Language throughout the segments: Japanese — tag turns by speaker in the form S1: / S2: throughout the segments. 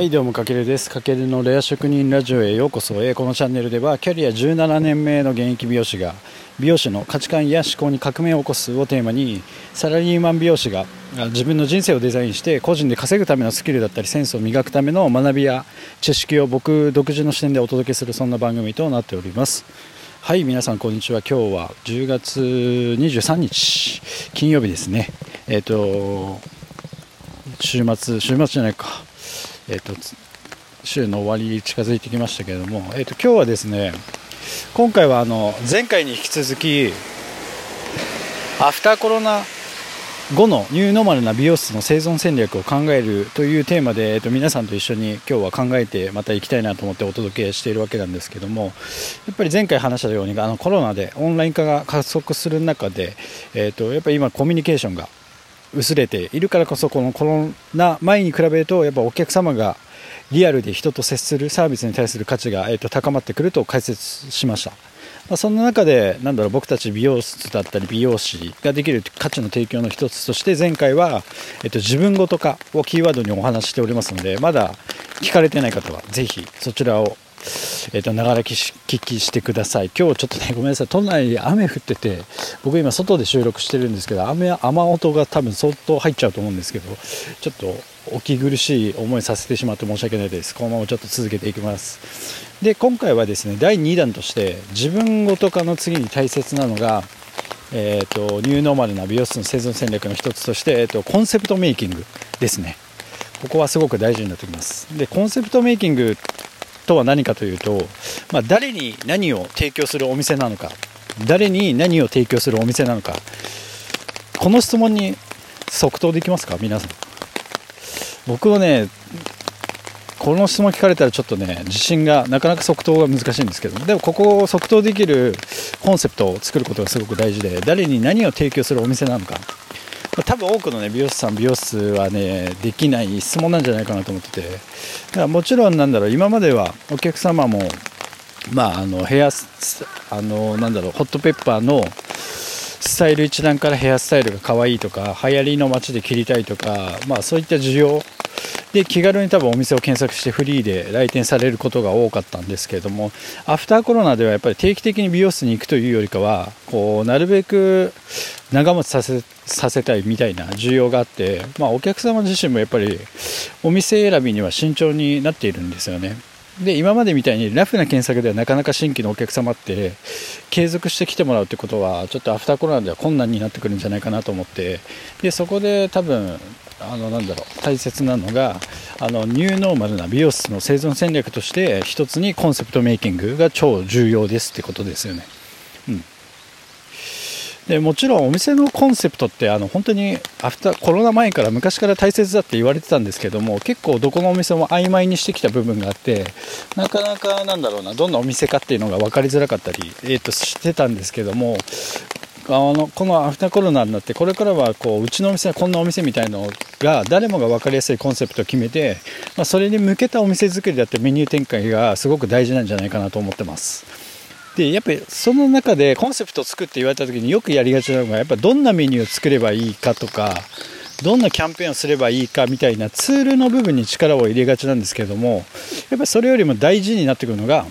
S1: はいどうもかけるです。かけるのレア職人ラジオへようこそ、えーこのチャンネルではキャリア17年目の現役美容師が美容師の価値観や思考に革命を起こすをテーマにサラリーマン美容師が自分の人生をデザインして個人で稼ぐためのスキルだったりセンスを磨くための学びや知識を僕独自の視点でお届けするそんな番組となっております。はい皆さんこんにちは。今日は10月23日金曜日ですね。えっ、と週末週末じゃないか。えっ、と週の終わりに近づいてきましたけれども、えっと今日はですね今回はあの前回に引き続きアフターコロナ後のニューノーマルな美容室の生存戦略を考えるというテーマで、えっと、皆さんと一緒に今日は考えてまた行きたいなと思ってお届けしているわけなんですけどもやっぱり前回話したようにあのコロナでオンライン化が加速する中で、えっと、やっぱり今コミュニケーションが薄れているからこそこのコロナ前に比べるとやっぱお客様がリアルで人と接するサービスに対する価値が、えー、と高まってくると解説しました、まあ、そんな中でなんだろう僕たち美容室だったり美容師ができる価値の提供の一つとして前回は、えー、と自分ごと化をキーワードにお話ししておりますのでまだ聞かれてない方はぜひそちらをえー、とながら聞きしてください。今日ちょっとねごめんなさい。都内雨降ってて僕今外で収録してるんですけど雨雨音が多分相当入っちゃうと思うんですけどちょっとお聞き苦しい思いさせてしまって申し訳ないです。このままちょっと続けていきます。で今回はですね第2弾として自分ごと化の次に大切なのがえーと、ニューノーマルな美容室の生存戦略の一つとして、えーとコンセプトメイキングですね。ここはすごく大事になってきます。でコンセプトメイキングとは何かというと、まあ、誰に何を提供するお店なのか誰に何を提供するお店なのかこの質問に即答できますか？皆さん。僕はねこの質問聞かれたらちょっとね自信がなかなか即答が難しいんですけどでもここを即答できるコンセプトを作ることがすごく大事で誰に何を提供するお店なのか。多分多くのね美容師さん美容室はねできない質問なんじゃないかなと思ってて。だからもちろんなんだろう今まではお客様もまああのヘアあのなんだろうホットペッパーのスタイル一覧からヘアスタイルが可愛いとか流行りの街で切りたいとかまあそういった需要で気軽に多分お店を検索してフリーで来店されることが多かったんですけれどもアフターコロナではやっぱり定期的に美容室に行くというよりかはこうなるべく長持ちさせさせたいみたいな需要があって、まあ、お客様自身もやっぱりお店選びには慎重になっているんですよね。で今までみたいにラフな検索ではなかなか新規のお客様って継続して来てもらうってことはちょっとアフターコロナでは困難になってくるんじゃないかなと思ってでそこで多分あのなんだろう大切なのがあのニューノーマルな美容室の生存戦略として一つにコンセプトメイキングが超重要ですってことですよね。うんでもちろんお店のコンセプトってあの本当にアフターコロナ前から昔から大切だって言われてたんですけども結構どこのお店も曖昧にしてきた部分があってなかなかなんだろうなどんなお店かっていうのが分かりづらかったり、えー、としてたんですけどもあのこのアフターコロナになってこれからはこううちのお店はこんなお店みたいのが誰もが分かりやすいコンセプトを決めて、まあ、それに向けたお店作りだってメニュー展開がすごく大事なんじゃないかなと思ってます。でやっぱりその中でコンセプトを作って言われた時によくやりがちなのがやっぱどんなメニューを作ればいいかとかどんなキャンペーンをすればいいかみたいなツールの部分に力を入れがちなんですけどもやっぱりそれよりも大事になってくるのが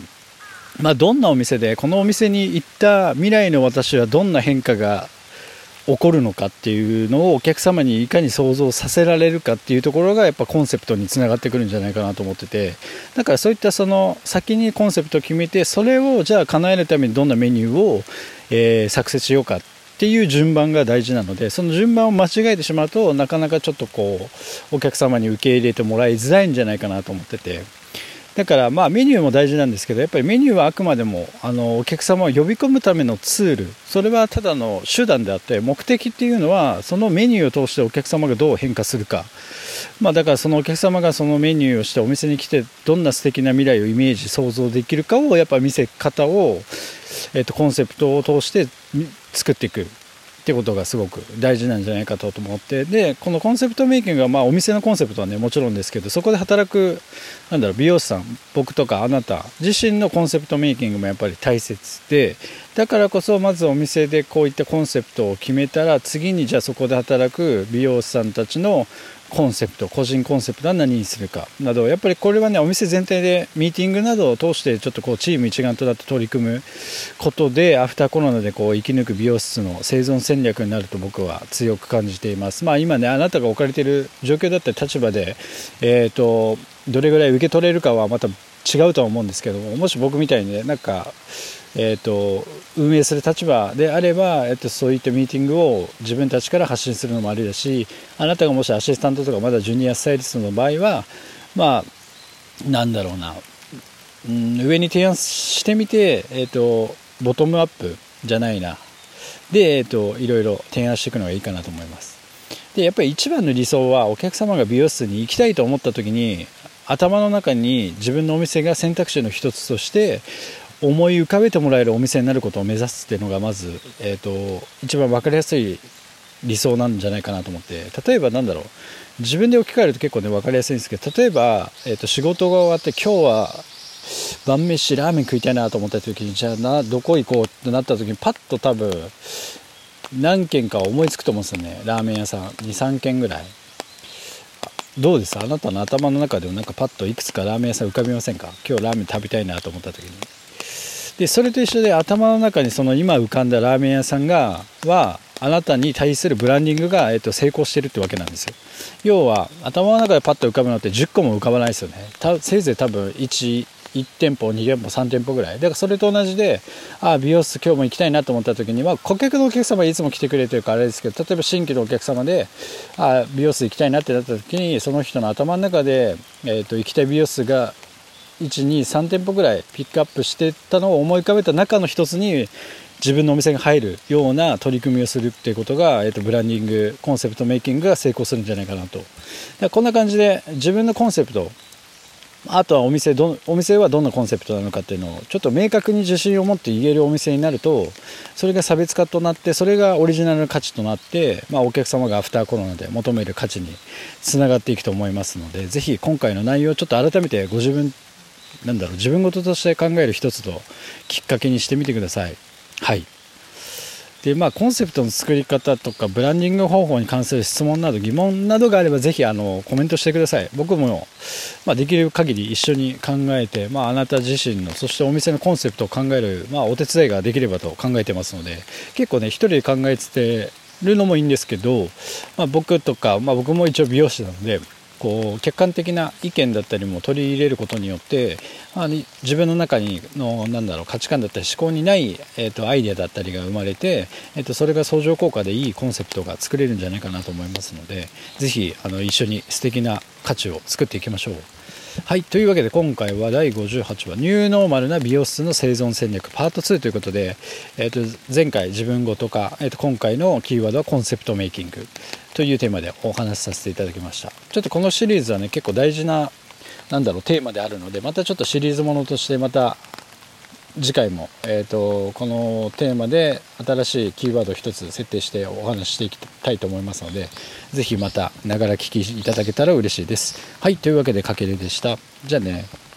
S1: まあ、どんなお店でこのお店に行った未来の私はどんな変化が起こるのかっていうのをお客様にいかに想像させられるかっていうところがやっぱコンセプトにつながってくるんじゃないかなと思っててだからそういったその先にコンセプトを決めてそれをじゃあ叶えるためにどんなメニューを、えー、作成しようかっていう順番が大事なのでその順番を間違えてしまうとなかなかちょっとこうお客様に受け入れてもらいづらいんじゃないかなと思ってて。だからまあメニューも大事なんですけどやっぱりメニューはあくまでもあのお客様を呼び込むためのツール。それはただの手段であって目的っていうのはそのメニューを通してお客様がどう変化するか、まあ、だからそのお客様がそのメニューをしてお店に来てどんな素敵な未来をイメージ想像できるかをやっぱ見せ方を、えっとコンセプトを通して作っていく。ってことがすごく大事なんじゃないかと思ってでこのコンセプトメイキングはまあお店のコンセプトはねもちろんですけどそこで働くなんだろう美容師さん僕とかあなた自身のコンセプトメイキングもやっぱり大切でだからこそまずお店でこういったコンセプトを決めたら次にじゃあそこで働く美容師さんたちのコンセプト個人コンセプトは何にするかなどやっぱりこれはねお店全体でミーティングなどを通してちょっとこうチーム一丸となって取り組むことでアフターコロナでこう生き抜く美容室の生存戦略になると僕は強く感じています。まあ今ねあなたが置かれている状況だったり立場でえっ、ー、とどれぐらい受け取れるかはまた違うとは思うんですけどももし僕みたいにねなんかえーと、運営する立場であれば、えーと、そういったミーティングを自分たちから発信するのもありだしあなたがもしアシスタントとかまだジュニアスタイリストの場合はまあなんだろうな、うん、上に提案してみて、えーと、ボトムアップじゃないな。で、えー、といろいろ提案していくのがいいかなと思います。でやっぱり一番の理想はお客様が美容室に行きたいと思った時に頭の中に自分のお店が選択肢の一つとして思い浮かべてもらえるお店になることを目指すっていうのがまず、えーと、一番分かりやすい理想なんじゃないかなと思って例えばなんだろう。自分で置き換えると結構ね分かりやすいんですけど例えば、えーと、仕事が終わって今日は晩飯ラーメン食いたいなと思った時にじゃあなどこ行こうってなった時にパッと多分何軒か思いつくと思うんですよね。ラーメン屋さん。23軒ぐらい。どうです？あなたの頭の中でもなんかパッといくつかラーメン屋さん浮かびませんか？今日ラーメン食べたいなと思った時に。でそれと一緒で頭の中にその今浮かんだラーメン屋さんがはあなたに対するブランディングが、えっと、成功してるってわけなんですよ。要は頭の中でパッと浮かぶのって10個も浮かばないですよね。せいぜい多分1 1店舗2店舗3店舗ぐらい。だからそれと同じであ美容室今日も行きたいなと思った時には顧客のお客様いつも来てくれてるからあれですけど例えば新規のお客様であ美容室行きたいなってなった時にその人の頭の中で、えーと行きたい美容室が123店舗ぐらいピックアップしてたのを思い浮かべた中の一つに自分のお店が入るような取り組みをするっていうことが、えー、とブランディングコンセプトメイキングが成功するんじゃないかなと。こんな感じで自分のコンセプトあとはお店どお店はどんなコンセプトなのかっていうのをちょっと明確に自信を持って言えるお店になるとそれが差別化となってそれがオリジナルの価値となって、まあ、お客様がアフターコロナで求める価値につながっていくと思いますのでぜひ今回の内容をちょっと改めてご自分なんだろう自分事として考える一つときっかけにしてみてください。はい。でまあコンセプトの作り方とかブランディング方法に関する質問など疑問などがあればぜひあのコメントしてください。僕も、まあ、できる限り一緒に考えて、まあ、あなた自身のそしてお店のコンセプトを考える、まあ、お手伝いができればと考えてますので結構ね一人で考えてるのもいいんですけど、まあ、僕とか、まあ、僕も一応美容師なのでこう客観的な意見だったりも取り入れることによってあの自分の中にのなんだろう価値観だったり思考にない、えーと、アイデアだったりが生まれて、えーと、それが相乗効果でいいコンセプトが作れるんじゃないかなと思いますので是非あの一緒に素敵な価値を作っていきましょう。はいというわけで今回は第58話ニューノーマルな美容室の生存戦略パート2ということで、えーと、前回自分語とか、えーと今回のキーワードはコンセプトメイキングというテーマでお話しさせていただきました。ちょっとこのシリーズはね結構大事ななんだろうテーマであるのでまたちょっとシリーズものとしてまた次回も、えーと、このテーマで新しいキーワードを1つ設定してお話ししていきたいと思いますので是非またながら聞きいただけたら嬉しいです。はいというわけでかけるでした。じゃあね。